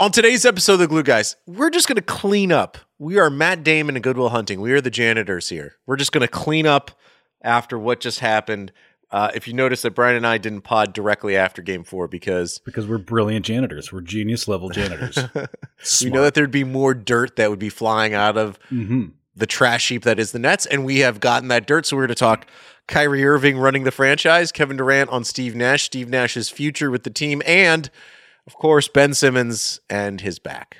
On today's episode of The Glue Guys, we're just going to clean up. We are Matt Damon and Good Will Hunting. We are the janitors here. We're just going to clean up after what just happened. Uh, if you notice that Brian and I didn't pod directly after game four because because we're brilliant janitors. We're genius level janitors. we know that there'd be more dirt that would be flying out of hmm the trash heap that is the Nets, and we have gotten that dirt. So we're going to talk Kyrie Irving running the franchise, Kevin Durant on Steve Nash, Steve Nash's future with the team, and of course Ben Simmons and his back.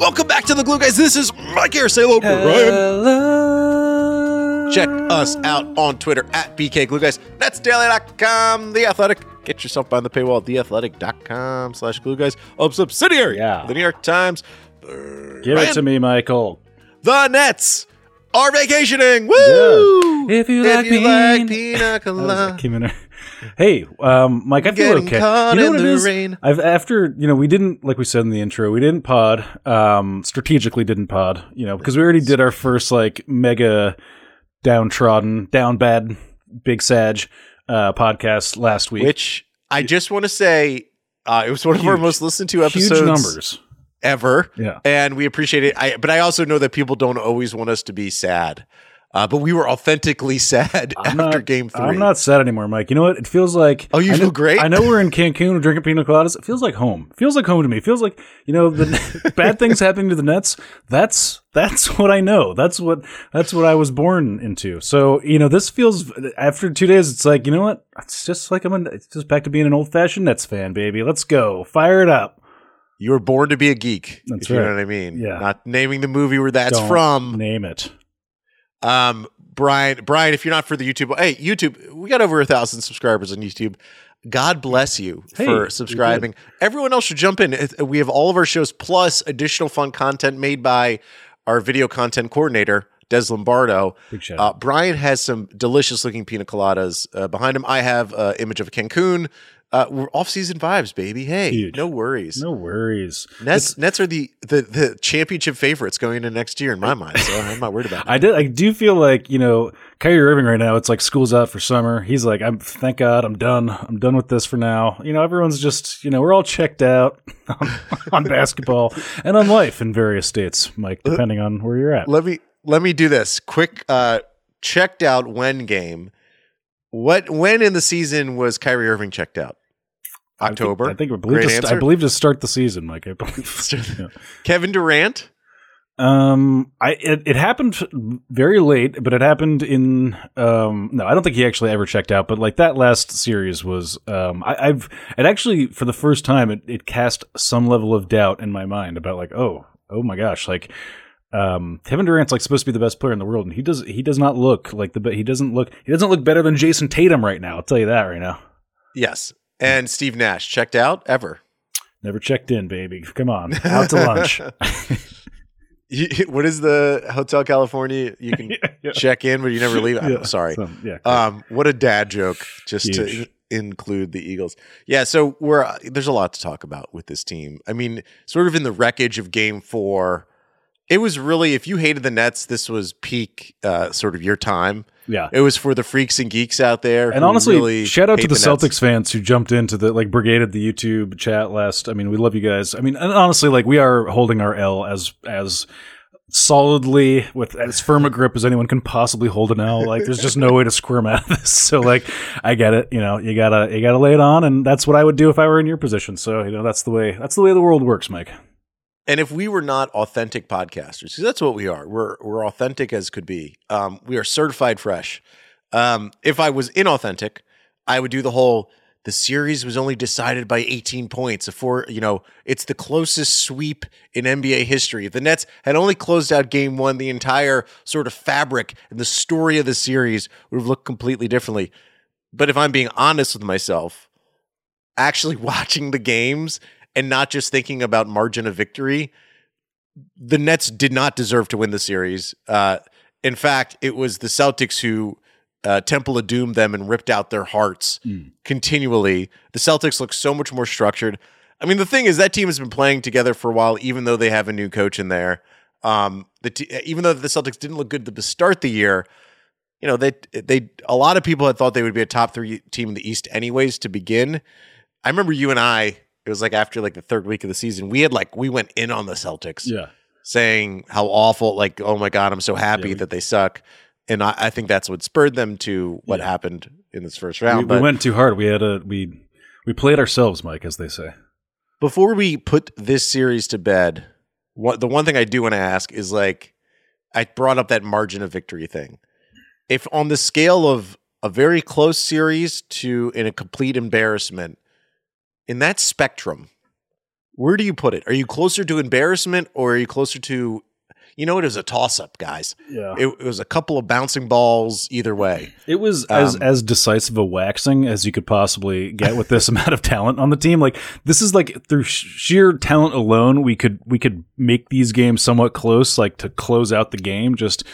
Welcome back to the Glue Guys. This is Mike here. Say hello, Brian. Check us out on Twitter at BK Glue Guys. That's daily.com, The Athletic. Get yourself behind the paywall at theathletic.com slash glue guys. Of subsidiary. Yeah. The New York Times. Give it to me, Michael. The Nets are vacationing. Woo! If you If like you pina- like pina colada. was- came in there. Hey, um, Mike, I feel okay. You know in what it the is? rain. I've after you know we didn't like we said in the intro we didn't pod um strategically didn't pod you know because we already did our first like mega downtrodden down bad big sag uh podcast last week Which I just want to say uh, it was one of our most listened to episodes. huge numbers ever. Yeah. and we appreciate it. I, but I also know that people don't always want us to be sad. Uh, but we were authentically sad I'm after not- game 3 I'm not sad anymore, Mike. You know what? It feels like Oh, you I feel know, great? I know we're in Cancun, we're drinking pina coladas. It feels like home. It feels like home to me. It feels like you know the bad things happening to the Nets. That's that's what I know. That's what that's what I was born into. So you know, this feels after two days. It's like you know what? It's just like I'm. It's just back to being an old fashioned Nets fan, baby. Let's go, fire it up. You were born to be a geek. That's if you know right. what I mean. Yeah. Not naming the movie where that's Don't from. name it. Um, Brian, Brian, if you're not for the YouTube, hey, YouTube, we got over a thousand subscribers on YouTube. God bless you Hey, for subscribing. Everyone else should jump in. We have all of our shows plus additional fun content made by our video content coordinator, Des Lombardo. Big shout Uh, out. Brian has some delicious looking pina coladas uh, behind him. I have uh, image of a Cancun. Uh, we're off season vibes, baby. Hey, Huge. no worries. No worries. Nets, Nets are the, the the championship favorites going into next year in my mind, so I'm not worried about it. I did. I do feel like you know Kyrie Irving right now. It's like school's out for summer. He's like, I'm. Thank God, I'm done. I'm done with this for now. You know, everyone's just you know we're all checked out on, on basketball and on life in various states, Mike, depending on where you're at. let me let me do this quick. Uh, checked out when game. What when in the season was Kyrie Irving checked out? October. I think I believe. Great To, I answer. believe to start the season, Mike. I believe. Yeah. Kevin Durant. Um, I it, it happened very late, but it happened in um. No, I don't think he actually ever checked out. But like that last series was um. I, I've it actually for the first time it, it cast some level of doubt in my mind about like oh oh my gosh like um Kevin Durant's like supposed to be the best player in the world and he does he does not look like the he doesn't look he doesn't look better than Jayson Tatum right now. I'll tell you that right now. Yes, and Steve Nash checked out ever. Never checked in, baby. Come on, out to lunch. You- what is the Hotel California? You can Yeah. check in, but you never leave. I'm Yeah, sorry. so, yeah. Um, what a dad joke, just to include the Eagles. Yeah, so we're uh, there's a lot to talk about with this team. I mean, sort of in the wreckage of Game Four, it was really if you hated the Nets, this was peak uh, sort of your time. yeah. It was for the freaks and geeks out there. And honestly, really shout out to the, Nets. Celtics fans who jumped into the like brigaded the YouTube chat last. I mean, we love you guys. I mean, and honestly, like we are holding our L as as solidly with as firm a grip as anyone can possibly hold it now. Like there's just no way to squirm out of this. So like I get it. You know, you gotta you gotta lay it on, and that's what I would do if I were in your position. So you know, that's the way that's the way the world works, Mike. And if we were not authentic podcasters, because that's what we are, we're we're authentic as could be. Um, we are certified fresh. Um, if I was inauthentic, I would do the whole. The series was only decided by 18 points. Before you know, it's the closest sweep in NBA history. If the Nets had only closed out Game One, the entire sort of fabric and the story of the series would have looked completely differently. But if I'm being honest with myself, actually watching the games and not just thinking about margin of victory, the Nets did not deserve to win the series. Uh, in fact, it was the Celtics who uh, Temple of Doom them and ripped out their hearts continually. The Celtics look so much more structured. I mean, the thing is that team has been playing together for a while, even though they have a new coach in there. Um, the t- even though the Celtics didn't look good to start the year, you know they they a lot of people had thought they would be a top three team in the East anyways to begin. I remember you and I. It was like after like the third week of the season, we had like we went in on the Celtics Yeah. saying how awful, like, oh my God, I'm so happy Yeah. that they suck. And I, I think that's what spurred them to what Yeah. happened in this first round. we but went too hard. We had a we we played ourselves, Mike, as they say. before we put this series to bed, what the one thing I do want to ask is like, I brought up that margin of victory thing. If on the scale of a very close series to in a complete embarrassment, in that spectrum, where do you put it? Are you closer to embarrassment or are you closer to, you know, it was a toss up, guys. Yeah. It, it was a couple of bouncing balls either way. It was as Um, as decisive a waxing as you could possibly get with this amount of talent on the team. Like this is like through sh- sheer talent alone, we could we could make these games somewhat close, like to close out the game. Just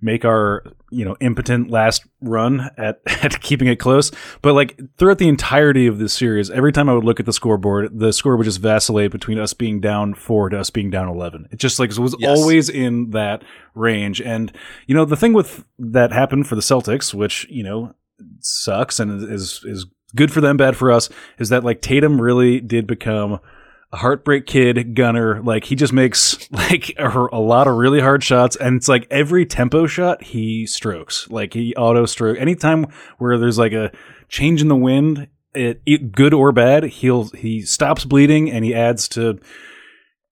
make our you know impotent last run at at keeping it close. But like throughout the entirety of this series, every time I would look at the scoreboard, the score would just vacillate between us being down four to us being down eleven. It just like was Yes. always in that range. And you know the thing with that happened for the Celtics, which you know sucks and is is good for them, bad for us, is that like Tatum really did become heartbreak kid gunner. Like he just makes like a, a lot of really hard shots, and it's like every tempo shot he strokes, like he auto stroke. Anytime where there's like a change in the wind, it, it good or bad, he'll he stops bleeding and he adds to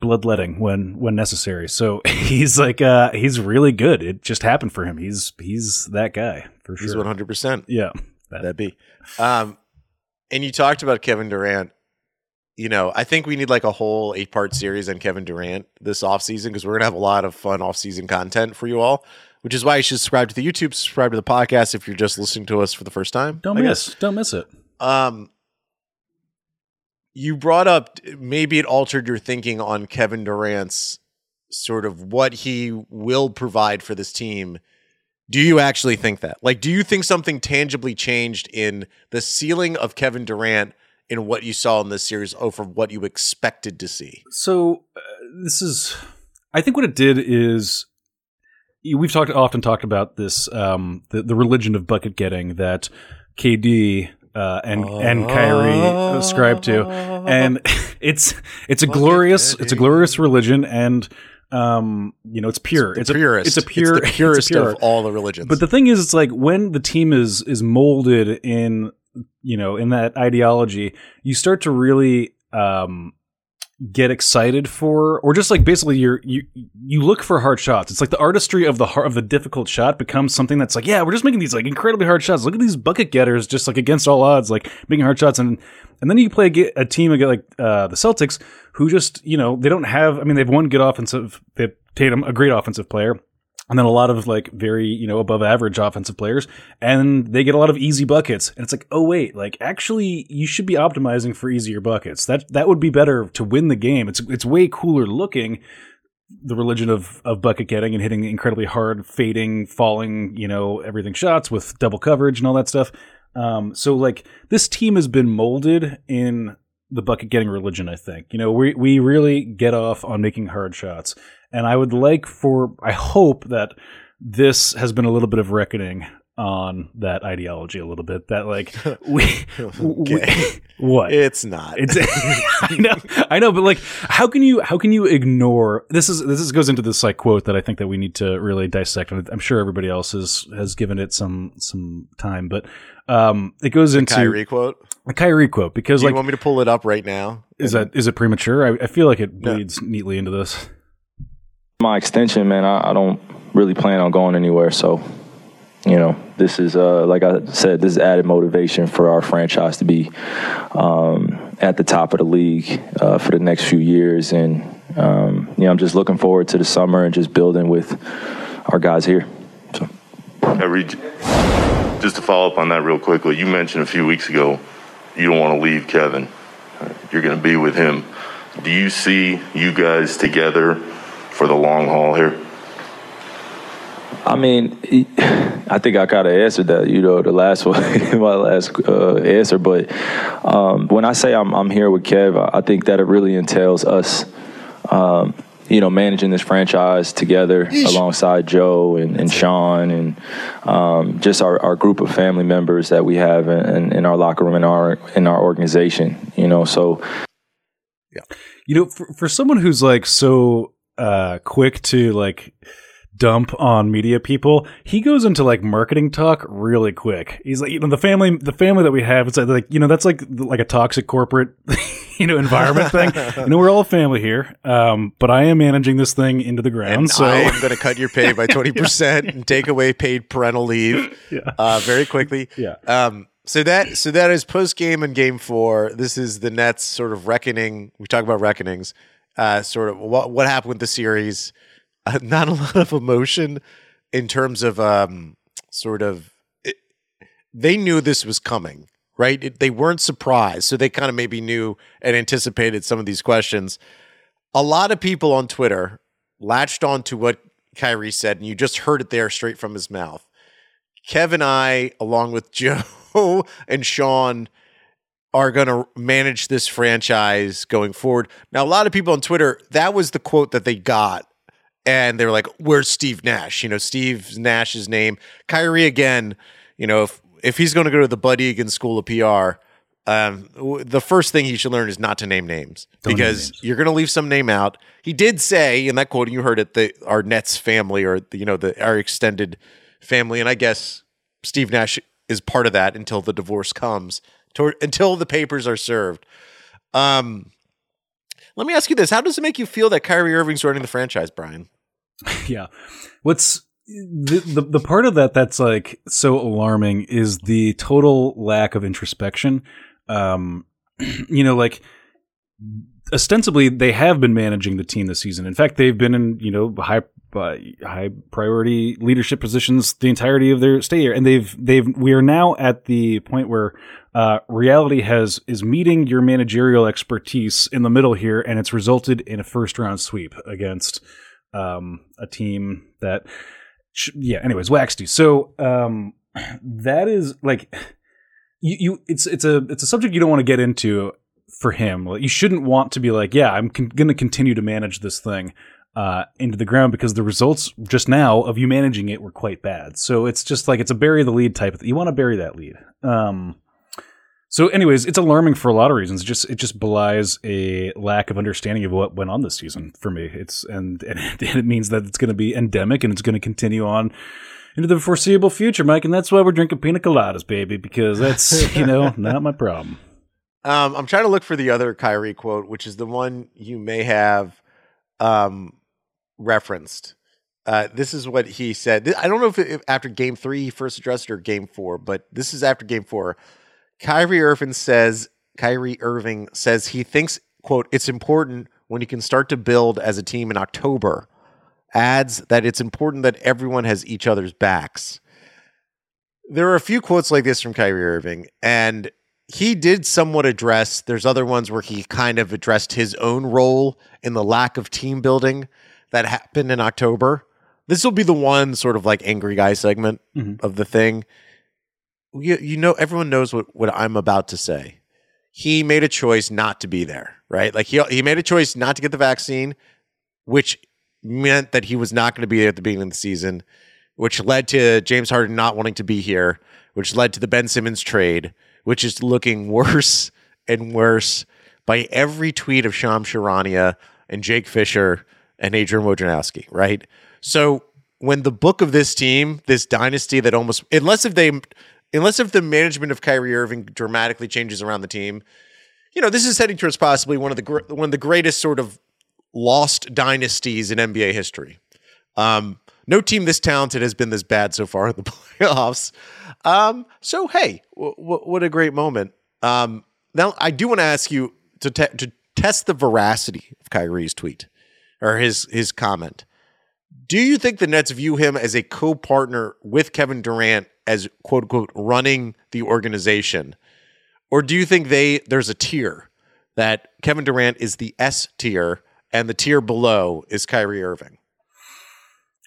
bloodletting when when necessary. So he's like uh he's really good. It just happened for him. He's he's that guy for He's sure. 100%. yeah. That'd be. Um, and you talked about Kevin Durant. You know, I think we need like a whole eight part series on Kevin Durant this offseason because we're going to have a lot of fun offseason content for you all, which is why you should subscribe to the YouTube, subscribe to the podcast if you're just listening to us for the first time. Don't I miss. guess. Don't miss it. Um, you brought up maybe it altered your thinking on Kevin Durant's sort of what he will provide for this team. Do you actually think that? Like, do you think something tangibly changed in the ceiling of Kevin Durant in what you saw in this series over what you expected to see? So uh, this is, I think what it did is we've talked often talked about this um, the the religion of bucket getting that KD uh, and and Kyrie ascribe to, and it's it's a glorious it's a glorious religion, and um, you know it's pure. It's, purest. A, it's a pure. the purest it's pure. of all the religions. But the thing is, it's like when the team is is molded in you know in that ideology, you start to really um, get excited for, or just like basically you're you you look for hard shots. It's like the artistry of the har of the difficult shot becomes something that's like, yeah, we're just making these like incredibly hard shots. Look at these bucket getters, just like against all odds, like making hard shots, and and then you play a, a team like uh, the Celtics, who just you know they don't have. I mean, they've one good offensive. They have Tatum, a great offensive player and then a lot of like very you know above average offensive players and they get a lot of easy buckets. And it's like oh wait like actually you should be optimizing for easier buckets. That that would be better to win the game. It's it's way cooler looking the religion of of bucket getting and hitting incredibly hard fading falling you know everything shots with double coverage and all that stuff. Um so like this team has been molded in the bucket getting religion i think you know we we really get off on making hard shots and I would like for I hope that this has been a little bit of reckoning on that ideology a little bit. That like we, we what It's not. it's I know I know, but like how can you how can you ignore this is this is goes into this like quote that I think that we need to really dissect. And I'm sure everybody else has has given it some some time, but um it goes into Kyrie quote. A Kyrie quote because Do you want me to pull it up right now? is that is it premature? I, I feel like it bleeds neatly into this. my extension, man, I, I don't really plan on going anywhere. So, you know, this is uh, like I said, this is added motivation for our franchise to be um, at the top of the league uh, for the next few years, and um, you know, I'm just looking forward to the summer and just building with our guys here. So. Kyrie, j- just to follow up on that real quickly, you mentioned a few weeks ago you don't want to leave Kevin. You're going to be with him. Do you see you guys together for the long haul here? I mean, I think I kind of answered that, you know, the last one, my last uh, answer. But um, when I say I'm, I'm here with Kev, I think that it really entails us, um, you know, managing this franchise together alongside Joe and, and Sean and um, just our, our group of family members that we have in, in, in our locker room in our in our organization. You know, so yeah, You know, for, for someone who's like so uh quick to like dump on media people, he goes into like marketing talk really quick. He's like, you know, the family, the family that we have, it's like, you know, that's like like a toxic corporate, you know, environment thing. You know, we're all a family here, um, but I am managing this thing into the ground. And so I am going to cut your pay by 20% and take away paid parental leave uh, very quickly. Yeah. Um, so that so that is post game and game four. This is the Nets sort of reckoning. We talk about reckonings. Uh, sort of what what happened with the series. Uh, not a lot of emotion in terms of um, sort of. It, they knew this was coming, right? It, they weren't surprised, so they kind of maybe knew and anticipated some of these questions. A lot of people on Twitter latched on to what Kyrie said, and you just heard it there straight from his mouth. Kev and I, along with Joe and Sean, are going to manage this franchise going forward. Now, a lot of people on Twitter, that was the quote that they got. And they were like, where's Steve Nash? You know, Steve Nash's name. Kyrie, again, you know, if, if he's going to go to the Bud Egan School of PR, um, w- the first thing he should learn is not to name names Don't name because names. you're going to leave some name out. He did say in that quote, and you heard it, that our Nets family or the, you know the our extended family, and I guess Steve Nash is part of that until the divorce comes, until the papers are served. Um, let me ask you this: How does it make you feel that Kyrie Irving's running the franchise, Brian? yeah. What's the, the the part of that that's like so alarming is the total lack of introspection. Um, you know, like ostensibly they have been managing the team this season. In fact, they've been in you know high uh, high priority leadership positions the entirety of their stay here, and they've they've we are now at the point where uh, reality has is meeting your managerial expertise in the middle here, and it's resulted in a first round sweep against um, a team that. Yeah. Anyways, Waxty. So um, that is like you, you. It's it's a it's a subject you don't want to get into for him. Like, you shouldn't want to be like, yeah, I'm con- going to continue to manage this thing uh, into the ground because the results just now of you managing it were quite bad. So it's just like it's a bury the lead type. Of you want to bury that lead. Um, so, anyways, it's alarming for a lot of reasons. It just it just belies a lack of understanding of what went on this season for me. It's and and it means that it's going to be endemic and it's going to continue on into the foreseeable future, Mike. And that's why we're drinking pina coladas, baby, because that's you know not my problem. Um, I'm trying to look for the other Kyrie quote, which is the one you may have um, referenced. Uh, this is what he said. I don't know if, if after game three he first addressed it or game four, but this is after game four. Kyrie Irving says, Kyrie Irving says he thinks, quote, it's important when you can start to build as a team in October. Adds that it's important that everyone has each other's backs. There are a few quotes like this from Kyrie Irving, and he did somewhat address there's other ones where he kind of addressed his own role in the lack of team building that happened in October. This will be the one sort of like angry guy segment Mhm. of the thing. You, you know, everyone knows what, what I'm about to say. He made a choice not to be there, right? Like he, he made a choice not to get the vaccine, which meant that he was not going to be there at the beginning of the season. which led to James Harden not wanting to be here, which led to the Ben Simmons trade, which is looking worse and worse by every tweet of Shams Charania and Jake Fisher and Adrian Wojnarowski, right? So when the book of this team, this dynasty that almost unless if they unless if the management of Kyrie Irving dramatically changes around the team, you know, this is heading towards possibly one of the gr- one of the greatest sort of lost dynasties in NBA history. Um, no team this talented has been this bad so far in the playoffs. Um, so hey, w- w- what a great moment. Um, now I do want to ask you to te- to test the veracity of Kyrie's tweet or his his comment. Do you think the Nets view him as a co-partner with Kevin Durant as quote unquote running the organization? Or do you think they there's a tier that Kevin Durant is the S tier and the tier below is Kyrie Irving?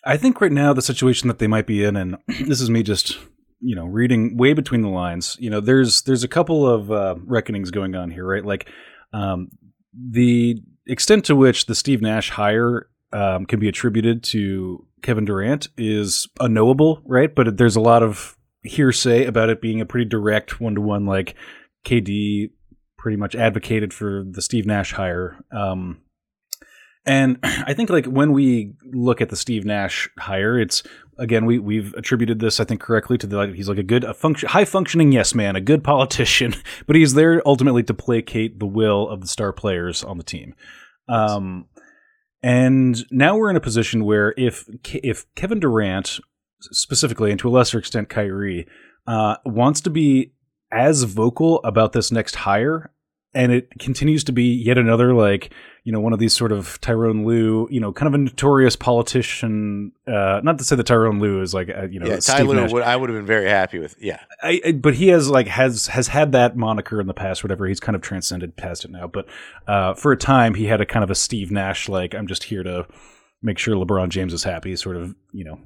I think right now the situation that they might be in, and this is me just you know reading way between the lines. You know, there's there's a couple of uh, reckonings going on here, right? Like um, the extent to which the Steve Nash hire um, can be attributed to Kevin Durant is unknowable, right? But there's a lot of hearsay about it being a pretty direct one to one. Like KD pretty much advocated for the Steve Nash hire. Um, and I think like when we look at the Steve Nash hire, it's again we we've attributed this I think correctly to the like, he's like a good a function high functioning yes man, a good politician, but he's there ultimately to placate the will of the star players on the team. Um, and now we're in a position where if if Kevin Durant specifically and to a lesser extent Kyrie uh, wants to be as vocal about this next hire and it continues to be yet another like you know one of these sort of Tyronn Lue, you know, kind of a notorious politician. Uh, not to say that Tyronn Lue is like a, you know, Yeah, Ty Lue would I would have been very happy with. Yeah. I, I, but he has like has has had that moniker in the past, whatever. He's kind of transcended past it now. But uh, for a time, he had a kind of a Steve Nash like I'm just here to make sure LeBron James is happy. Sort of, you know,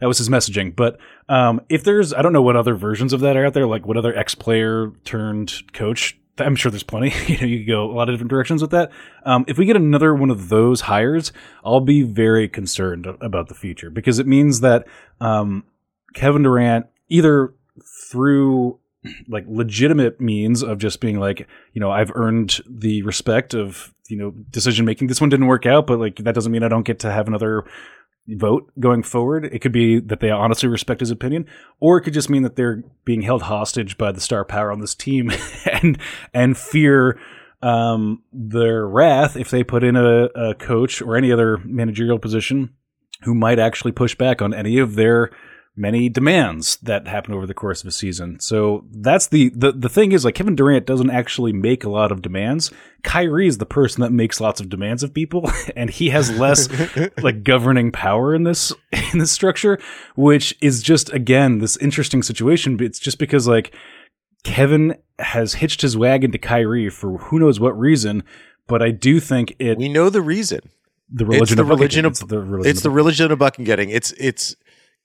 that was his messaging. But um, if there's, I don't know what other versions of that are out there. Like what other ex player turned coach. I'm sure there's plenty. you know, you could go a lot of different directions with that. Um, if we get another one of those hires, I'll be very concerned about the future because it means that um, Kevin Durant either through like legitimate means of just being like, you know, I've earned the respect of, you know, decision making. This one didn't work out, but like that doesn't mean I don't get to have another vote going forward. It could be that they honestly respect his opinion, or it could just mean that they're being held hostage by the star power on this team and and fear um, their wrath if they put in a, a coach or any other managerial position who might actually push back on any of their many demands that happen over the course of a season. So that's the, the the thing is like Kevin Durant doesn't actually make a lot of demands. Kyrie is the person that makes lots of demands of people and he has less like governing power in this in this structure, which is just again this interesting situation. But it's just because like Kevin has hitched his wagon to Kyrie for who knows what reason, but I do think it We know the reason. the religion it's the of religion getting. of it's the religion it's of the religion of bucket getting. It's it's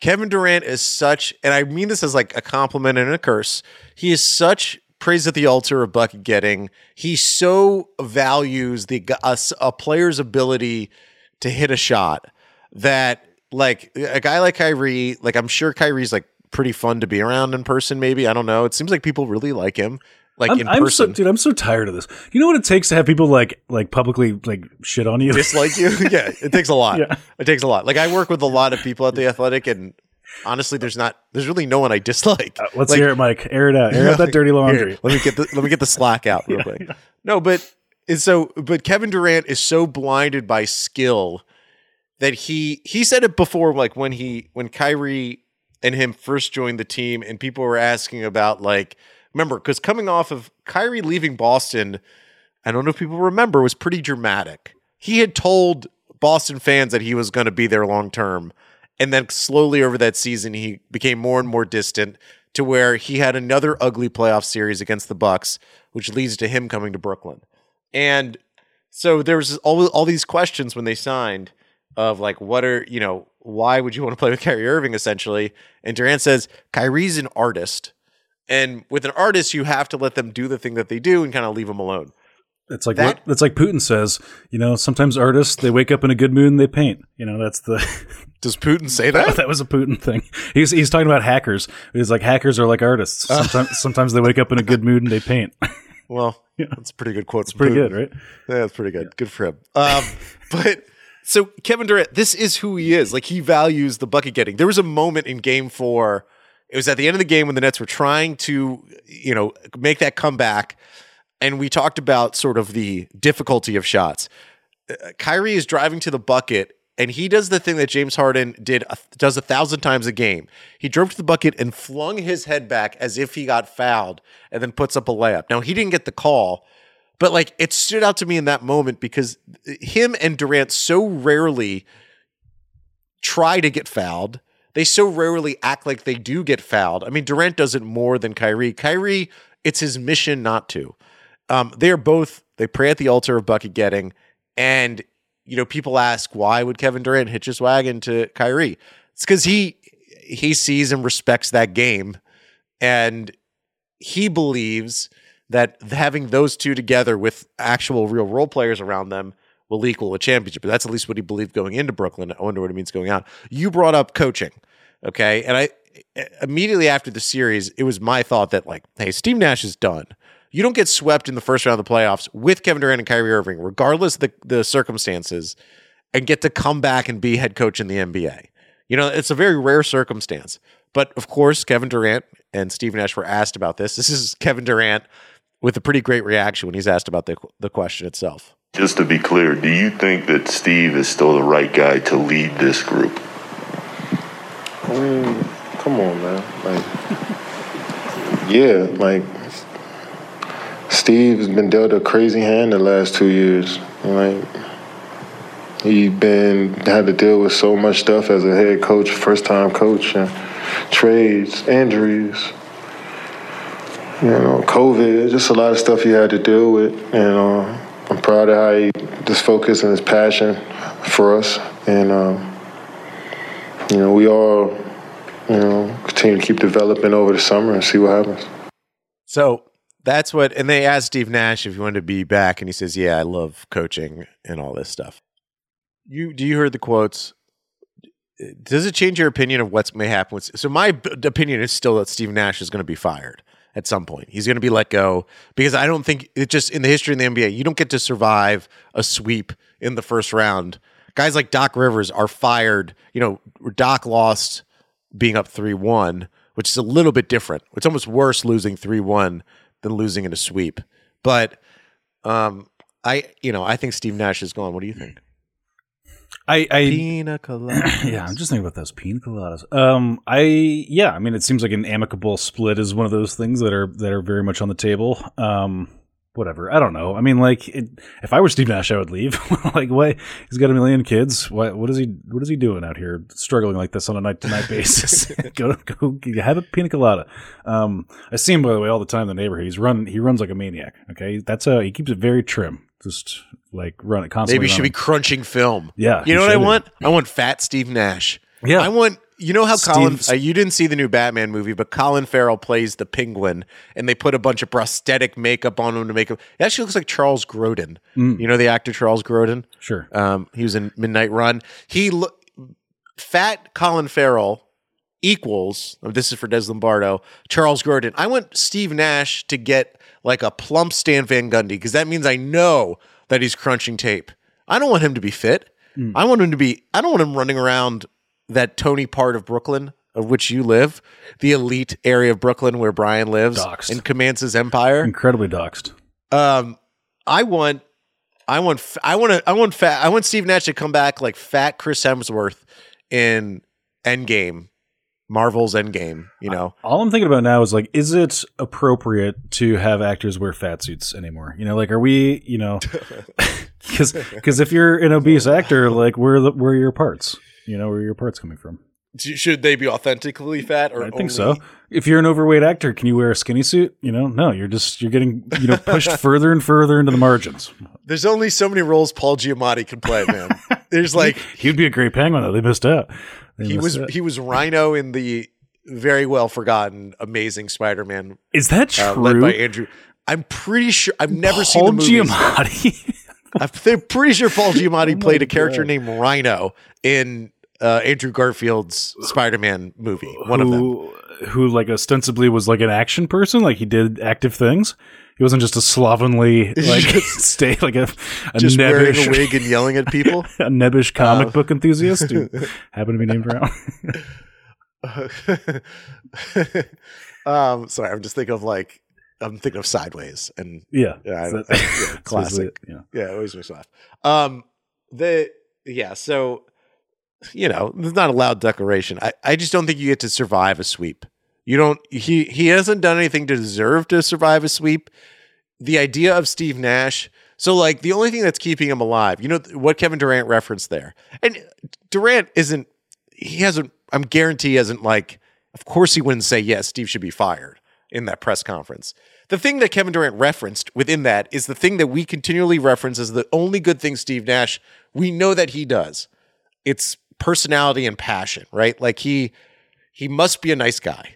Kevin Durant is such, and I mean this as like a compliment and a curse. He is such praise at the altar of bucket getting. He so values the a, a player's ability to hit a shot that like a guy like Kyrie, like I'm sure Kyrie's like pretty fun to be around in person. Maybe I don't know. It seems like people really like him. Like I'm, in I'm so, person, dude. I'm so tired of this. You know what it takes to have people like like publicly like shit on you. dislike you. yeah, it takes a lot. Yeah. It takes a lot. Like I work with a lot of people at the Athletic, and honestly, there's not, there's really no one I dislike. Uh, Let's Like, hear it, Mike. Air it out. Air out that dirty laundry. Here, let me get the let me get the slack out real quick. No, but and so but Kevin Durant is so blinded by skill that he he said it before, like when he when Kyrie and him first joined the team, and people were asking about like remember because coming off of Kyrie leaving Boston, I don't know if people remember was pretty dramatic. He had told Boston fans that he was going to be there long term. And then slowly over that season, he became more and more distant to where he had another ugly playoff series against the Bucks, which leads to him coming to Brooklyn. And so there was all, all these questions when they signed of like, what are, you know, why would you want to play with Kyrie Irving essentially? And Durant says, Kyrie's an artist. And with an artist, you have to let them do the thing that they do and kind of leave them alone. It's like That- what, it's like Putin says. You know, sometimes artists they wake up in a good mood and they paint. You know, that's the Does Putin say that, that? was a Putin thing. He's he's talking about hackers. He's like hackers are like artists. Uh. Sometimes sometimes they wake up in a good mood and they paint. Well, yeah. that's a pretty good quote. It's Pretty good, right? Yeah, that's pretty good. Good for him. Um, but so Kevin Durant, this is who he is. Like he values the bucket getting. There was a moment in Game Four. It was at the end of the game when the Nets were trying to, you know, make that comeback, and we talked about sort of the difficulty of shots. Uh, Kyrie is driving to the bucket. And he does the thing that James Harden did does a thousand times a game. He drove to the bucket and flung his head back as if he got fouled, and then puts up a layup. Now he didn't get the call, but like it stood out to me in that moment because him and Durant so rarely try to get fouled. They so rarely act like they do get fouled. I mean, Durant does it more than Kyrie. Kyrie, it's his mission not to. Um, they are both, they pray at the altar of bucket getting. And, you know, people ask, why would Kevin Durant hitch his wagon to Kyrie? It's because he he sees and respects that game. And he believes that having those two together with actual real role players around them will equal a championship. But that's at least what he believed going into Brooklyn. I wonder what it means going out. You brought up coaching, okay? And I eh, immediately after the series, it was my thought that like, hey, Steve Nash is done. You don't get swept in the first round of the playoffs with Kevin Durant and Kyrie Irving, regardless the, the circumstances, and get to come back and be head coach in the NBA. You know, it's a very rare circumstance. But of course, Kevin Durant and Steve Nash were asked about this. This is Kevin Durant with a pretty great reaction when he's asked about the, the question itself. Just to be clear, do you think that Steve is still the right guy to lead this group? I mean, come on, man. Like, yeah, like Steve has been dealt a crazy hand the last two years. Like, he been had to deal with so much stuff as a head coach, first time coach, and trades, injuries, you know, COVID, just a lot of stuff he had to deal with. And uh, I'm proud of how he just focused on his passion for us. And um, you know, we all, you know, continue to keep developing over the summer and see what happens. So that's what, and they asked Steve Nash if he wanted to be back, and he says, "Yeah, I love coaching and all this stuff." You do you heard the quotes? Does it change your opinion of what's may happen? With, so my opinion is still that Steve Nash is going to be fired at some point. He's going to be let go because I don't think it just in the history of the NBA, you don't get to survive a sweep in the first round. Guys like Doc Rivers are fired. You know, Doc lost being up 3 1, which is a little bit different. It's almost worse losing 3 1 than losing in a sweep. But um, I, you know, I think Steve Nash is gone. What do you think? I, I Pina colada. yeah, I'm just thinking about those pina coladas. Um, I yeah, I mean, it seems like an amicable split is one of those things that are that are very much on the table. Um, whatever. I don't know. I mean, like, it, if I were Steve Nash, I would leave. like, why? He's got a million kids. What? What is he? What is he doing out here, struggling like this on a night to night basis? go go have a pina colada. Um, I see him by the way all the time in the neighborhood. He's run. He runs like a maniac. Okay, that's how he keeps it very trim. Just like run it constantly. Maybe he should be crunching film. Yeah, You know what I want? I want fat Steve Nash. Yeah. I want. You know how Colin? Uh, you didn't see the new Batman movie, but Colin Farrell plays the Penguin, and they put a bunch of prosthetic makeup on him to make him. It actually looks like Charles Grodin. You know the actor Charles Grodin. Mm. Sure. Um, he was in Midnight Run. He look fat Colin Farrell equals. oh, This is for Des Lombardo. Charles Grodin. I want Steve Nash to get like a plump Stan Van Gundy because that means I know that he's crunching tape. I don't want him to be fit. I want him to be. I don't want him running around that Tony part of Brooklyn of which you live, the elite area of Brooklyn where Brian lives Doxed. and commands his empire. Incredibly doxed. Um, I want, I want, I want to, I want fat, I want Steve Nash to come back like fat Chris Hemsworth in Endgame, Marvel's Endgame. You know, All I'm thinking about now is like, is it appropriate to have actors wear fat suits anymore? You know, like, are we, you know, because because if you're an obese actor, like, where the, where are your parts? You know, where are your parts coming from? should they be authentically fat or I think so. If you're an overweight actor, can you wear a skinny suit? You know, no, you're just you're getting you know pushed further and further into the margins. There's only so many roles Paul Giamatti can play, man. There's like He'd be a great penguin though. They missed out. They he was he was Rhino in the very well forgotten Amazing Spider-Man Is that uh, true? led by Andrew. I'm pretty sure I've never seen Paul the movies. Giamatti. I'm pretty sure Paul Giamatti Oh played a character God. named Rhino in uh, Andrew Garfield's Spider-Man movie. One of them. who, who like ostensibly was like an action person, like he did active things. He wasn't just a slovenly like Just- stay like a, a Just wearing nebbish a wig and yelling at people. a nebbish comic Uh, book enthusiast who happened to be named Brown. um, sorry, I'm just thinking of like I'm thinking of Sideways and yeah, Yeah, I- So- I- yeah, classic. Yeah. yeah, it always makes me laugh. Um, the yeah, so you know, there's not a loud declaration. I, I just don't think you get to survive a sweep. You don't. He he hasn't done anything to deserve to survive a sweep. The idea of Steve Nash. So like the only thing that's keeping him alive, you know what Kevin Durant referenced there, and Durant isn't. He hasn't. I'm guarantee he hasn't like. Of course he wouldn't say yes. Steve should be fired in that press conference. The thing that Kevin Durant referenced within that is the thing that we continually reference as the only good thing Steve Nash we know that he does. It's personality and passion, right? Like he he must be a nice guy.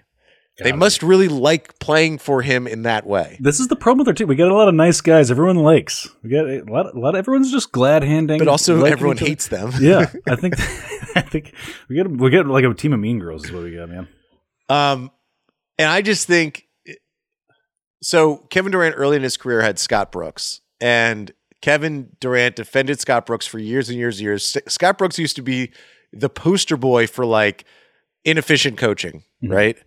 They must really like playing for him in that way. This is the problem with our team. We got a lot of nice guys. Everyone likes. We got a lot. A lot. Everyone's just glad handing. But also everyone hates them. yeah, I think. I think we get we get like a team of mean girls is what we got, man. Um, and I just think so. Kevin Durant early in his career had Scott Brooks, and Kevin Durant defended Scott Brooks for years and years and years. Scott Brooks used to be the poster boy for like inefficient coaching, right?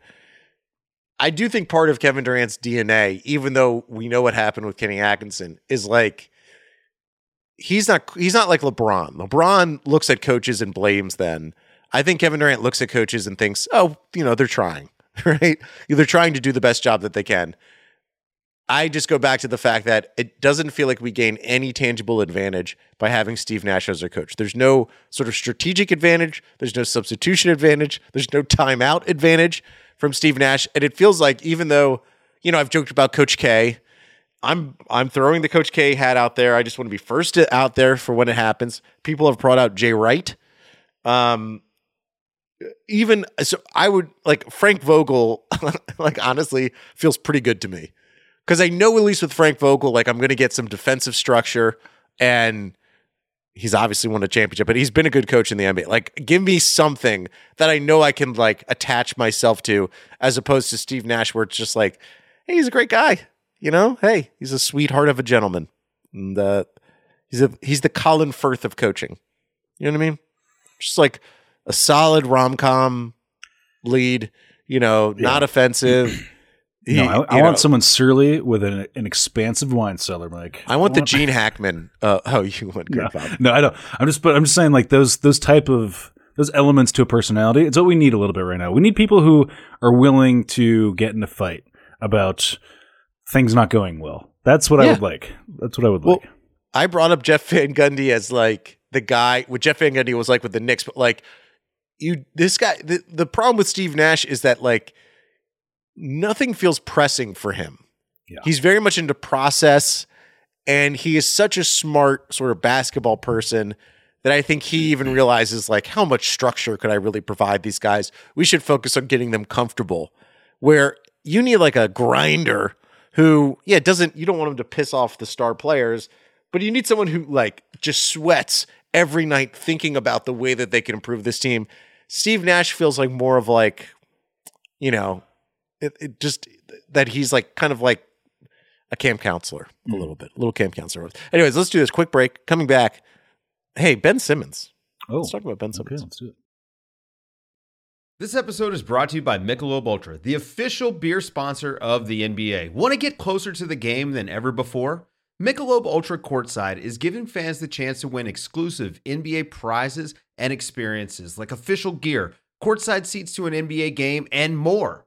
I do think part of Kevin Durant's DNA, even though we know what happened with Kenny Atkinson, is like he's not he's not like LeBron. LeBron looks at coaches and blames them. I think Kevin Durant looks at coaches and thinks, "Oh, you know, they're trying, right? They're trying to do the best job that they can." I just go back to the fact that it doesn't feel like we gain any tangible advantage by having Steve Nash as our coach. There's no sort of strategic advantage, there's no substitution advantage, there's no timeout advantage from Steve Nash, and it feels like even though, you know, I've joked about Coach K, I'm I'm throwing the Coach K hat out there. I just want to be first out there for when it happens. People have brought out Jay Wright. Um, even so, I would like Frank Vogel. like honestly, feels pretty good to me because I know at least with Frank Vogel, like I'm going to get some defensive structure, and he's obviously won a championship, but he's been a good coach in the NBA. Like, give me something that I know I can like attach myself to, as opposed to Steve Nash, where it's just like, hey, he's a great guy. You know, hey, he's a sweetheart of a gentleman. And uh, he's a he's the Colin Firth of coaching. You know what I mean? Just like a solid rom com lead. You know, not offensive. He- No, I, I want know, someone surly with an, an expansive wine cellar, Mike. I want the Gene Hackman. Uh, oh, you want No, no, I don't. I'm just, but I'm just saying, like those those type of those elements to a personality. It's what we need a little bit right now. We need people who are willing to get in a fight about things not going well. That's what I would like. That's what I would Well, like. I brought up Jeff Van Gundy as like the guy. What Jeff Van Gundy was like with the Knicks, but like you, this guy. The, the problem with Steve Nash is that like nothing feels pressing for him. Yeah. He's very much into process, and he is such a smart sort of basketball person that I think he mm-hmm. even realizes like how much structure could I really provide these guys? We should focus on getting them comfortable. Where you need like a grinder who, yeah, doesn't you don't want him to piss off the star players, but you need someone who like just sweats every night thinking about the way that they can improve this team. Steve Nash feels like more of like, you know, it, it just that he's like kind of like a camp counselor a hmm. little bit, a little camp counselor. Anyways, let's do this quick break. Coming back. Hey, Ben Simmons. Oh, Let's talk about Ben okay, Simmons. let's do it. This episode is brought to you by Michelob Ultra, the official beer sponsor of the NBA. Want to get closer to the game than ever before? Michelob Ultra Courtside is giving fans the chance to win exclusive NBA prizes and experiences like official gear, courtside seats to an NBA game, and more.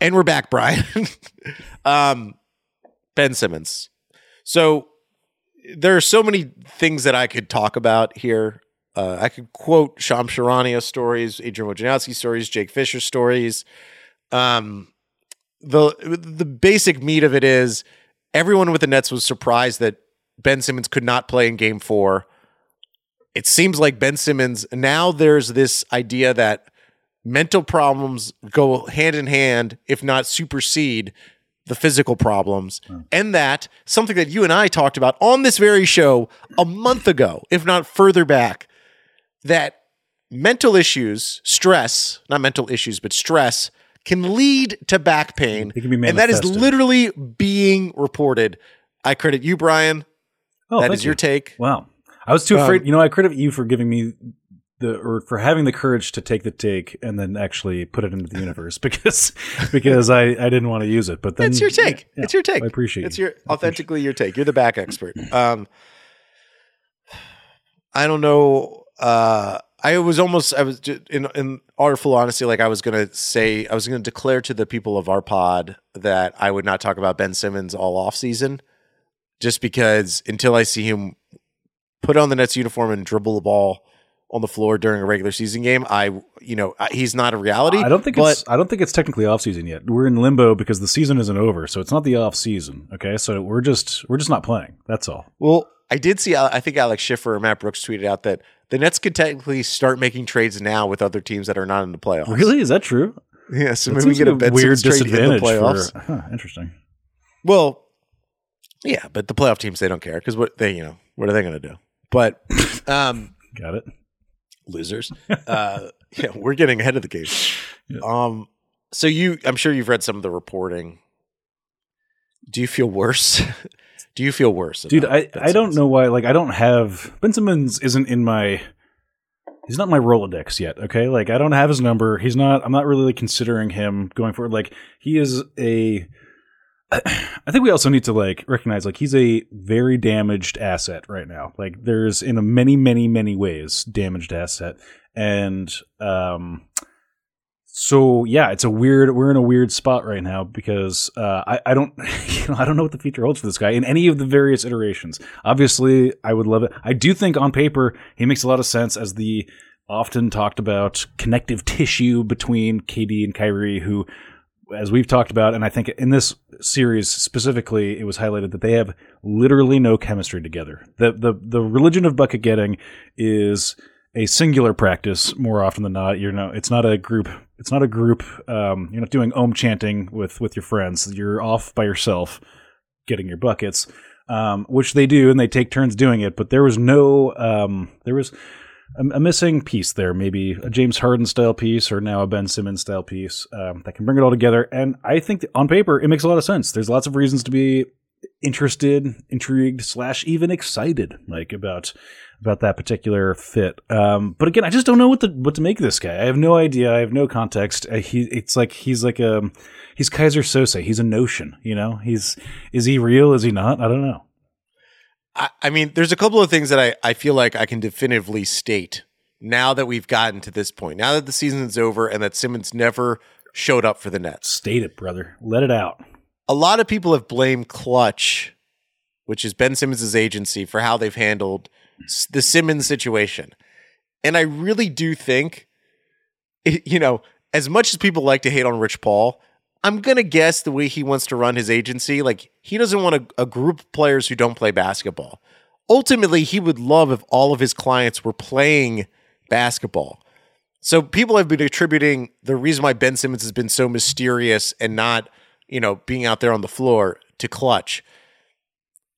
And we're back, Brian. um, ben Simmons. So there are so many things that I could talk about here. Uh, I could quote Shams Charania stories, Adrian Wojnarowski stories, Jake Fisher stories. Um, the the basic meat of it is everyone with the Nets was surprised that Ben Simmons could not play in Game Four. It seems like Ben Simmons now. There's this idea that mental problems go hand in hand, if not supersede the physical problems. And that something that you and I talked about on this very show a month ago, if not further back, that mental issues, stress, not mental issues, but stress can lead to back pain. It can be and that is literally being reported. I credit you, Brian. Oh, that is your take. Wow. I was too Um, afraid. You know, I credit you for giving me the or for having the courage to take the take and then actually put it into the universe because because I I didn't want to use it. But then It's your take. yeah, it's your take. I appreciate It's you. your authentically your take. You're the back expert. Um, I don't know. Uh, I was almost. I was ju- in in artful honesty. Like I was gonna say. I was gonna declare to the people of our pod that I would not talk about Ben Simmons all off season, just because until I see him put on the Nets uniform and dribble the ball on the floor during a regular season game, I you know he's not a reality. I don't think but it's I don't think it's technically off season yet. We're in limbo because the season isn't over, so it's not the off season. Okay, so we're just we're just not playing. That's all. Well, I did see. I think Alex Schiffer or Matt Brooks tweeted out that the Nets could technically start making trades now with other teams that are not in the playoffs. Really, is that true? Yeah. So That maybe we get a Ben weird Simmons trade in the disadvantage playoffs. for. Huh, interesting. Well, yeah, but the playoff teams they don't care because what they you know what are they going to do? But um, Got it. Losers. uh, yeah, we're getting ahead of the game. Um, so you, I'm sure you've read some of the reporting. Do you feel worse? Do you feel worse, dude i Ben i don't know why like i don't have ben simmons isn't in my he's not my rolodex yet okay like i don't have his number he's not i'm not really considering him going forward like he is a i think we also need to like recognize like he's a very damaged asset right now like there's in a many many many ways damaged asset and um so yeah, it's a weird. We're in a weird spot right now because uh, I, I don't, you know, I don't know what the future holds for this guy in any of the various iterations. Obviously, I would love it. I do think on paper he makes a lot of sense as the often talked about connective tissue between KD and Kyrie, who, as we've talked about, and I think in this series specifically, it was highlighted that they have literally no chemistry together. The the the religion of bucket getting is a singular practice more often than not. You know, it's not a group. It's not a group. Um, you're not doing om chanting with with your friends. You're off by yourself, getting your buckets, um, which they do, and they take turns doing it. But there was no. Um, there was a, a missing piece there. Maybe a James Harden style piece, or now a Ben Simmons style piece um, that can bring it all together. And I think on paper it makes a lot of sense. There's lots of reasons to be interested, intrigued, slash even excited, like about about that particular fit. Um, but again, I just don't know what to what to make of this guy. I have no idea. I have no context. Uh, he, it's like he's like a he's Keyser Söze. He's a notion. You know, he's is he real? Is he not? I don't know. I, I mean, there's a couple of things that I, I feel like I can definitively state now that we've gotten to this point. Now that the season's over and that Simmons never showed up for the Nets. State it, brother. Let it out. A lot of people have blamed Klutch, which is Ben Simmons' agency, for how they've handled the Simmons situation. And I really do think, it, you know, as much as people like to hate on Rich Paul, I'm to guess the way he wants to run his agency, like he doesn't want a, a group of players who don't play basketball. Ultimately, he would love if all of his clients were playing basketball. So people have been attributing the reason why Ben Simmons has been so mysterious and not, you know, being out there on the floor to Klutch.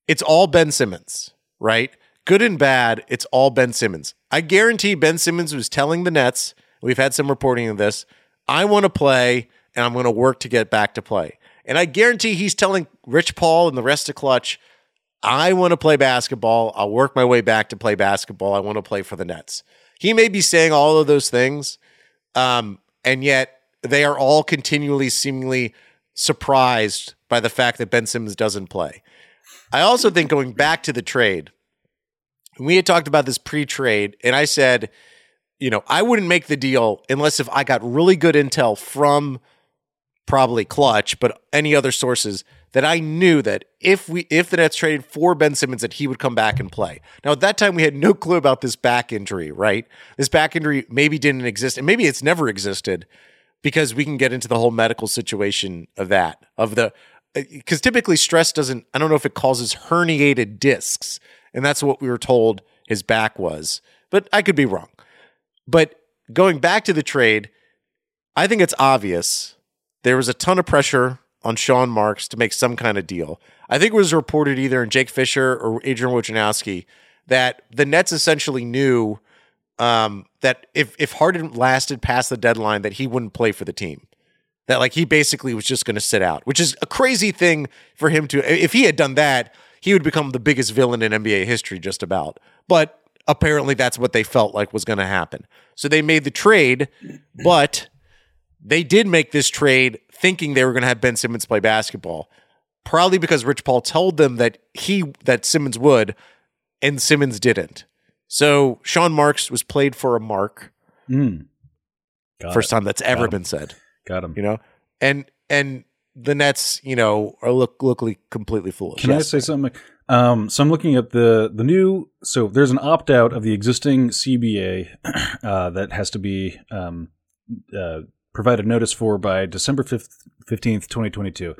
It's all Ben Simmons, right? Good and bad, it's all Ben Simmons. I guarantee Ben Simmons was telling the Nets, we've had some reporting of this, I want to play and I'm going to work to get back to play. And I guarantee he's telling Rich Paul and the rest of Klutch, I want to play basketball. I'll work my way back to play basketball. I want to play for the Nets. He may be saying all of those things, um, and yet they are all continually seemingly surprised by the fact that Ben Simmons doesn't play. I also think going back to the trade, we had talked about this pre-trade, and I said, you know, I wouldn't make the deal unless if I got really good intel from probably Klutch, but any other sources that I knew that if we if the Nets traded for Ben Simmons that he would come back and play. Now at that time we had no clue about this back injury, right? This back injury maybe didn't exist and maybe it's never existed because we can get into the whole medical situation of that of the uh, because typically stress doesn't I don't know if it causes herniated discs and that's what we were told his back was. But I could be wrong. But going back to the trade, I think it's obvious there was a ton of pressure on Sean Marks to make some kind of deal. I think it was reported either in Jake Fisher or Adrian Wojnarowski that the Nets essentially knew um, that if if Harden lasted past the deadline, that he wouldn't play for the team. That like he basically was just going to sit out, which is a crazy thing for him to. If he had done that, he would become the biggest villain in NBA history, just about. But apparently, that's what they felt like was going to happen. So they made the trade, but they did make this trade thinking they were going to have Ben Simmons play basketball. Probably because Rich Paul told them that he that Simmons would, and Simmons didn't. So Sean Marks was played for a mark. Mm. First it. time that's ever been said. Got him. You know, and and the Nets, you know, are look look completely foolish. Can I say something? Um, so I'm looking at the the new. So there's an opt out of the existing CBA uh, that has to be um, uh, provided notice for by December fifteenth, twenty twenty two.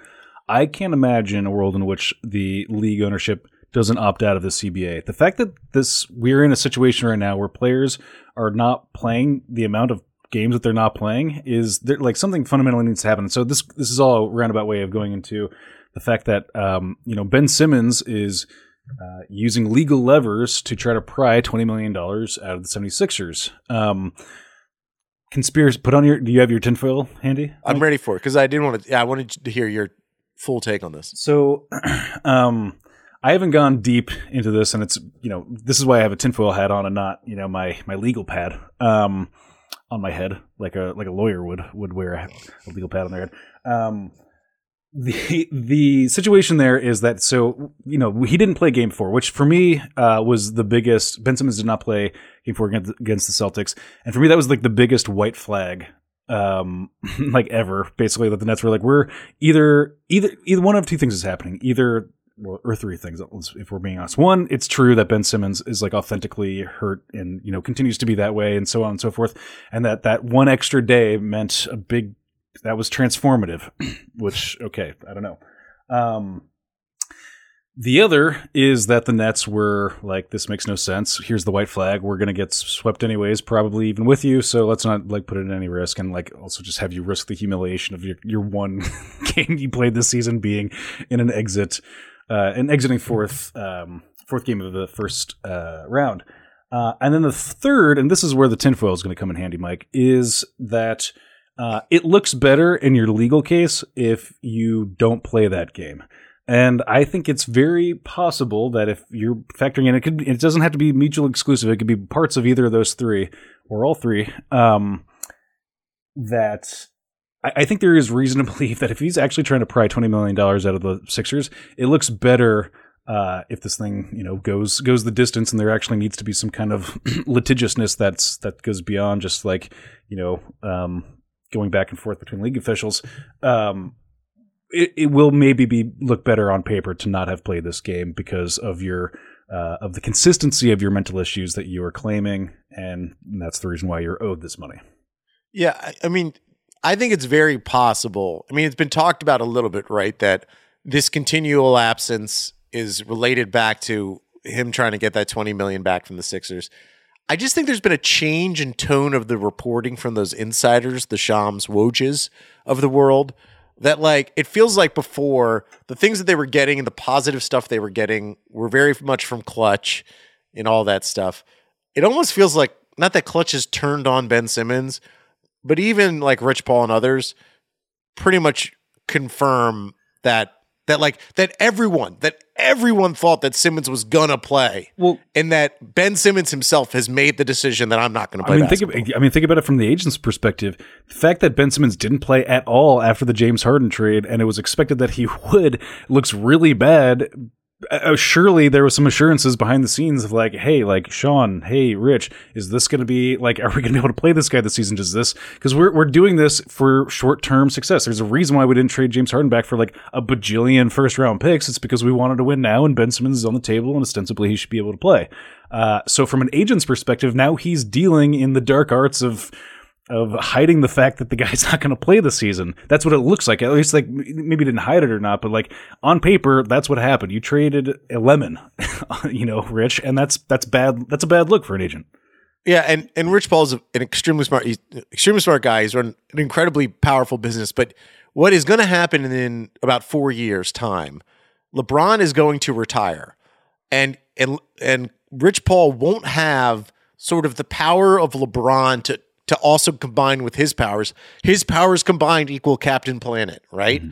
I can't imagine a world in which the league ownership doesn't opt out of the CBA. The fact that this we're in a situation right now where players are not playing the amount of games that they're not playing is there, like something fundamentally needs to happen. So this this is all a roundabout way of going into the fact that um, you know Ben Simmons is uh, using legal levers to try to pry twenty million dollars out of the 76ers. Um, conspiracy. Put on your. Do you have your tinfoil handy? I'm ready for it because I didn't want to. Yeah, I wanted to hear your full take on this. So, um, I haven't gone deep into this, and it's you know this is why I have a tinfoil hat on and not you know my my legal pad um, on my head like a like a lawyer would would wear a, a legal pad on their head. Um, the the situation there is that so you know he didn't play game four, which for me uh, was the biggest. Ben Simmons did not play game four against, against the Celtics, and for me that was like the biggest white flag um like ever. Basically that the nets were like we're either either either one of two things is happening. Either well, or three things if we're being honest. One it's true that ben simmons is like authentically hurt and you know continues to be that way and so on and so forth. And that that one extra day meant a big that was transformative which okay i don't know um the other is that the Nets were like, this makes no sense. Here's the white flag. We're to get swept anyways, probably even with you. So let's not like put it in any risk and like also just have you risk the humiliation of your, your one game you played this season being in an exit, uh, an exiting fourth, um, fourth game of the first, uh, round. Uh, and then the third, and this is where the tinfoil is going to come in handy, Mike, is that, uh, it looks better in your legal case if you don't play that game. And I think it's very possible that if you're factoring in, it could it doesn't have to be mutually exclusive. It could be parts of either of those three or all three. Um, that I, I think there is reason to believe that if he's actually trying to pry twenty million dollars out of the Sixers, it looks better uh, if this thing you know goes goes the distance, and there actually needs to be some kind of litigiousness that's that goes beyond just like you know um, going back and forth between league officials. Um, it, it will maybe be look better on paper to not have played this game because of your uh, of the consistency of your mental issues that you are claiming, and that's the reason why you're owed this money. Yeah, I, I mean, I think it's very possible. I mean, it's been talked about a little bit, right? That this continual absence is related back to him trying to get that 20 million back from the Sixers. I just think there's been a change in tone of the reporting from those insiders, the Shams Wojs of the world. That like it feels like before the things that they were getting and the positive stuff they were getting were very much from Klutch and all that stuff. It almost feels like not that Klutch has turned on Ben Simmons, but even like Rich Paul and others pretty much confirm that that like that everyone that everyone thought that Simmons was gonna play. Well, and that Ben Simmons himself has made the decision that I'm not going to play. I mean, think of, I mean, think about it from the agent's perspective. The fact that Ben Simmons didn't play at all after the James Harden trade, and it was expected that he would, looks really bad. Uh, surely there was some assurances behind the scenes of like, hey, like Sean, hey, Rich, is this going to be like, are we going to be able to play this guy this season? Does this because we're we're doing this for short term success? There's a reason why we didn't trade James Harden back for like a bajillion first round picks. It's because we wanted to win now, and Ben Simmons is on the table, and ostensibly he should be able to play. Uh, so from an agent's perspective, now he's dealing in the dark arts of of hiding the fact that the guy's not going to play the season. That's what it looks like. At least like maybe didn't hide it or not, but like on paper, that's what happened. You traded a lemon, you know, Rich, and that's that's bad. That's a bad look for an agent. Yeah, and and Rich Paul's an extremely smart, extremely smart guy. He's run an incredibly powerful business. But what is going to happen in about four years' time? LeBron is going to retire, and and and Rich Paul won't have sort of the power of LeBron to to also combine with his powers. His powers combined equal Captain Planet, right?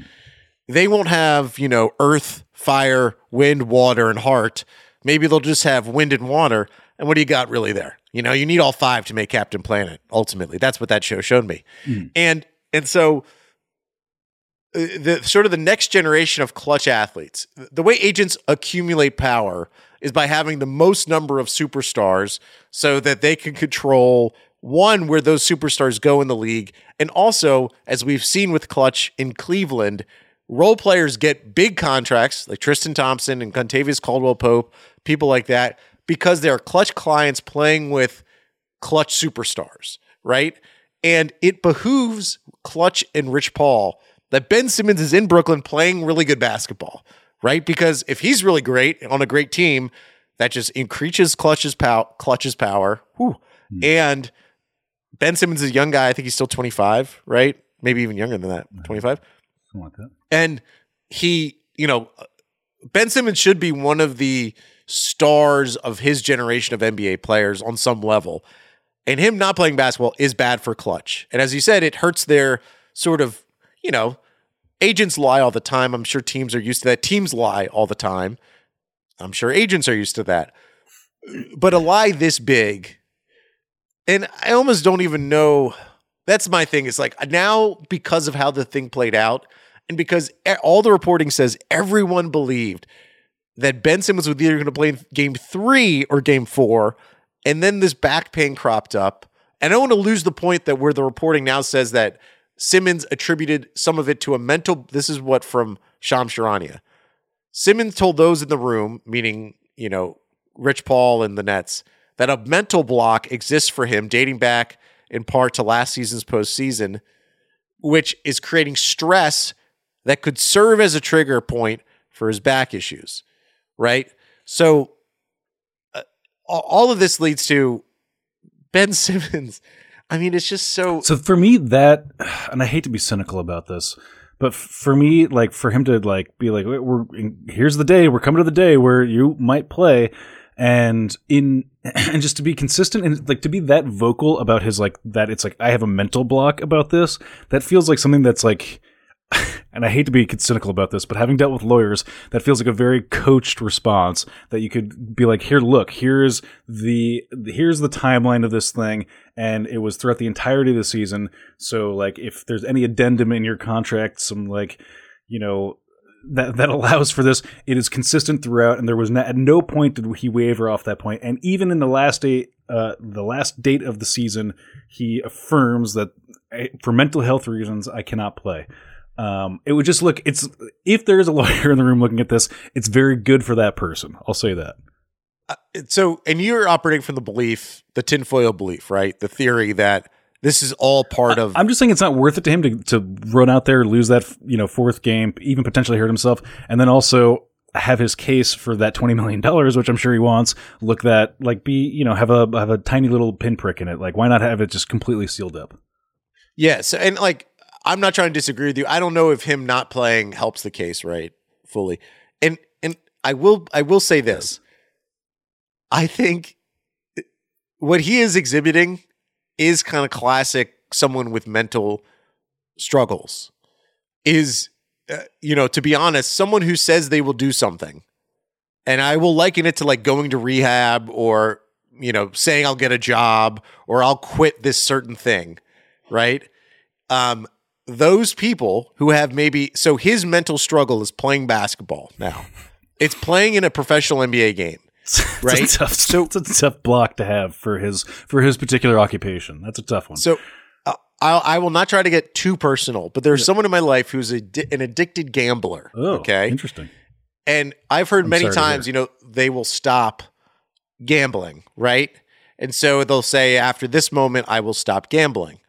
They won't have, you know, earth, fire, wind, water, and heart. Maybe they'll just have wind and water. And what do you got really there? You know, you need all five to make Captain Planet, ultimately. That's what that show showed me. And and so uh, the sort of the next generation of klutch athletes, the way agents accumulate power is by having the most number of superstars so that they can control one where those superstars go in the league and also as we've seen with klutch in cleveland role players get big contracts like tristan thompson and kentavious caldwell pope people like that because they're klutch clients playing with klutch superstars right? And it behooves klutch and rich paul that ben simmons is in brooklyn playing really good basketball right? Because if he's really great on a great team that just increases klutch's, pow- klutch's power. Whew. Hmm. and Ben Simmons is a young guy. I think he's still 25, right? Maybe even younger than that, 25. Something like that. And he, you know, Ben Simmons should be one of the stars of his generation of NBA players on some level. And him not playing basketball is bad for Klutch. And as you said, it hurts their sort of, you know, agents lie all the time. I'm sure teams are used to that. Teams lie all the time. I'm sure agents are used to that. But a lie this big, and I almost don't even know. That's my thing. It's like now because of how the thing played out, and because all the reporting says everyone believed that Ben Simmons was either going to play in game three or game four, and then this back pain cropped up. And I don't want to lose the point that where the reporting now says that Simmons attributed some of it to a mental. This is what from Shams Charania. Simmons told those in the room, meaning, you know, Rich Paul and the Nets, that a mental block exists for him dating back in part to last season's postseason, which is creating stress that could serve as a trigger point for his back issues, right? So uh, all of this leads to Ben Simmons. I mean, it's just so. So for me, that, and I hate to be cynical about this, but for me, like for him to like be like, we're here's the day, we're coming to the day where you might play, and in and just to be consistent and like to be that vocal about his like that it's like I have a mental block about this. That feels like something that's like. And I hate to be cynical about this, but having dealt with lawyers, that feels like a very coached response that you could be like, here, look, here's the, here's the timeline of this thing. And it was throughout the entirety of the season. So like, if there's any addendum in your contract, some like, you know, that, that allows for this, it is consistent throughout. And there was not, at no point did he waver off that point. And even in the last day, uh, the last date of the season, he affirms that eh, for mental health reasons, I cannot play. Um, it would just look, it's, if there is a lawyer in the room looking at this, it's very good for that person. I'll say that. So, and you're operating from the belief, the tinfoil belief, right? The theory that this is all part of. I'm just saying it's not worth it to him to, to run out there, lose that, you know, fourth game, even potentially hurt himself. And then also have his case for that twenty million dollars, which I'm sure he wants, look that like be you know have a have a tiny little pinprick in it. Like why not have it just completely sealed up? Yes, and like I'm not trying to disagree with you. I don't know if him not playing helps the case right fully. And and I will I will say this. I think what he is exhibiting is kind of classic someone with mental struggles. Is uh, you know, to be honest, someone who says they will do something. And I will liken it to like going to rehab or you know, saying I'll get a job or I'll quit this certain thing, right? Um, those people who have maybe so his mental struggle is playing basketball now. It's playing in a professional NBA game, right? It's a tough, so it's a tough block to have for his for his particular occupation. That's a tough one. So uh, I, I will not try to get too personal, but there's someone in my life who's a, an addicted gambler. Oh, okay, interesting. And I've heard I'm many times, you know, they will stop gambling, right? And so they'll say, after this moment, I will stop gambling.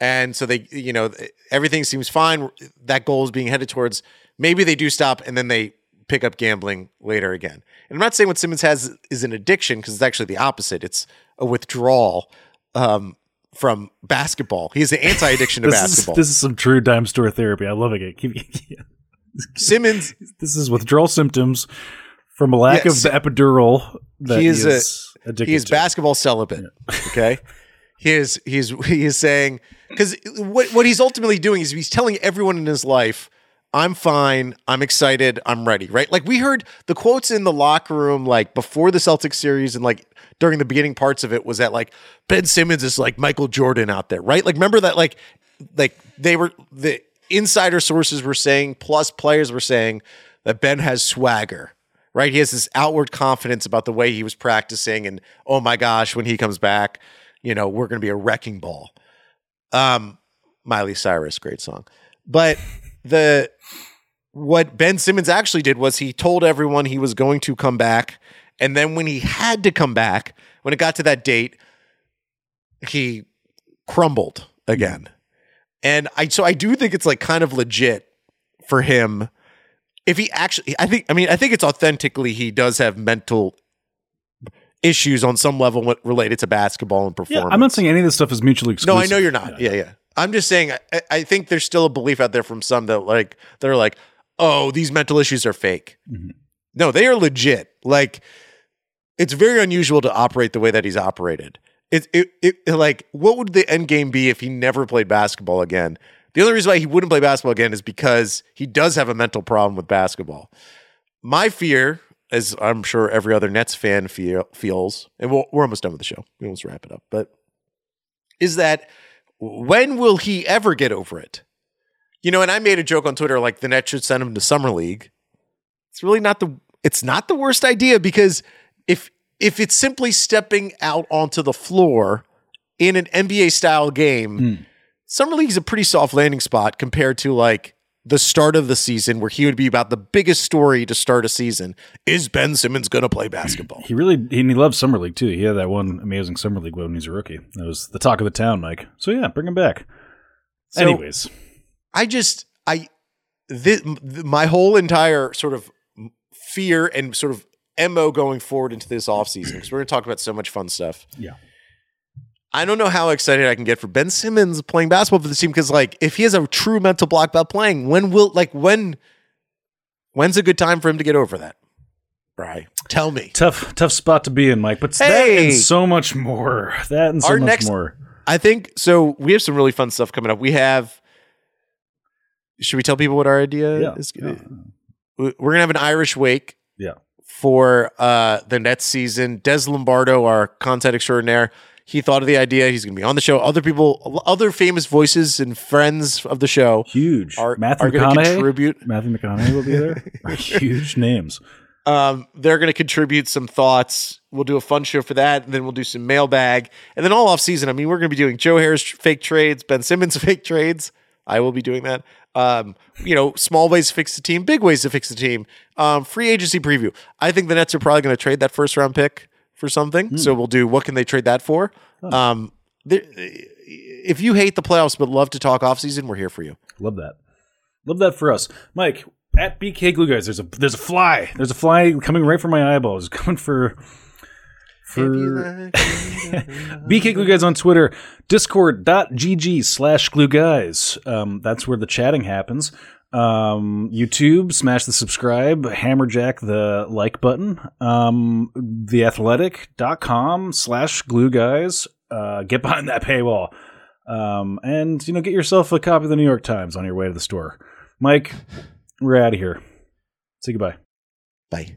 And so they, you know, everything seems fine. That goal is being headed towards. Maybe they do stop and then they pick up gambling later again. And I'm not saying what Simmons has is an addiction because it's actually the opposite. It's a withdrawal um, from basketball. He's an anti-addiction to basketball. Is, this is some true dime store therapy. I'm loving it. Simmons. This is withdrawal symptoms from a lack Yes. of the epidural that he is, is a, addicted he is to. basketball celibate. Okay, he is he's he is saying because what what he's ultimately doing is he's telling everyone in his life, "I'm fine, I'm excited, I'm ready." Right? Like we heard the quotes in the locker room, like before the Celtics series, and like during the beginning parts of it, was that like Ben Simmons is like Michael Jordan out there, right? Like remember that like like they were the insider sources were saying, plus players were saying that Ben has swagger right? He has this outward confidence about the way he was practicing, and oh my gosh, when he comes back, you know, we're going to be a wrecking ball. Um, Miley Cyrus, great song, but the what Ben Simmons actually did was he told everyone he was going to come back, and then when he had to come back, when it got to that date, he crumbled again. And I so I do think it's like kind of legit for him if he actually I think I mean I think it's authentically he does have mental issues on some level what- related to basketball and performance. Yeah, I'm not saying any of this stuff is mutually exclusive. No, I know you're not. Yeah, yeah. I'm just saying I, I think there's still a belief out there from some that like they're like, oh, these mental issues are fake. Mm-hmm. No, they are legit. Like it's very unusual to operate the way that he's operated. It, it, it like what would the end game be if he never played basketball again? The only reason why he wouldn't play basketball again is because he does have a mental problem with basketball. My fear, as I'm sure every other Nets fan feel, feels, and we'll, we're almost done with the show. We almost wrap it up, but is that when will he ever get over it? You know, and I made a joke on Twitter like the Nets should send him to summer league. It's really not the it's not the worst idea because if if it's simply stepping out onto the floor in an NBA style game, hmm. summer league is a pretty soft landing spot compared to like the start of the season where he would be about the biggest story to start a season. Is Ben Simmons going to play basketball? He really and he loves summer league too. He had that one amazing summer league when he's a rookie. That was the talk of the town, Mike. So yeah, bring him back. So- Anyways, I just I this, my whole entire sort of fear and sort of mo going forward into this offseason because we're going to talk about so much fun stuff. Yeah. I don't know how excited I can get for Ben Simmons playing basketball for the team because like if he has a true mental block about playing, when will like when when's a good time for him to get over that? Bry, tell me. tough tough spot to be in, Mike. But that and so much more. That and so Our much next- more. I think so. We have some really fun stuff coming up. We have. Should we tell people what our idea Yeah, is? We're gonna have an Irish wake. Yeah. For uh, the Nets season, Des Lombardo, our content extraordinaire, he thought of the idea. He's going to be on the show. Other people, other famous voices and friends of the show, huge, are, Matthew are going to McConaughey. contribute. Matthew McConaughey will be there. huge names. Um, they're going to contribute some thoughts. We'll do a fun show for that, and then we'll do some mailbag, and then all off season. I mean, we're going to be doing Joe Harris fake trades, Ben Simmons fake trades. I will be doing that. Um, you know, small ways to fix the team, big ways to fix the team. Um, free agency preview. I think the Nets are probably going to trade that first round pick for something. So we'll do what can they trade that for. Um, there, if you hate the playoffs but love to talk off season, we're here for you. Love that. Love that for us. Mike, at BK Glue Guys. There's a there's a fly. There's a fly coming right for my eyeballs. Coming for for BK Glue Guys on Twitter, discord.gg slash glue guys. Um, that's where the chatting happens. Um, YouTube, smash the subscribe, hammerjack the like button. Um, theathletic.com slash glue guys. Uh, get behind that paywall. Um, and, you know, get yourself a copy of the New York Times on your way to the store. Mike, we're out of here. Say goodbye. Bye.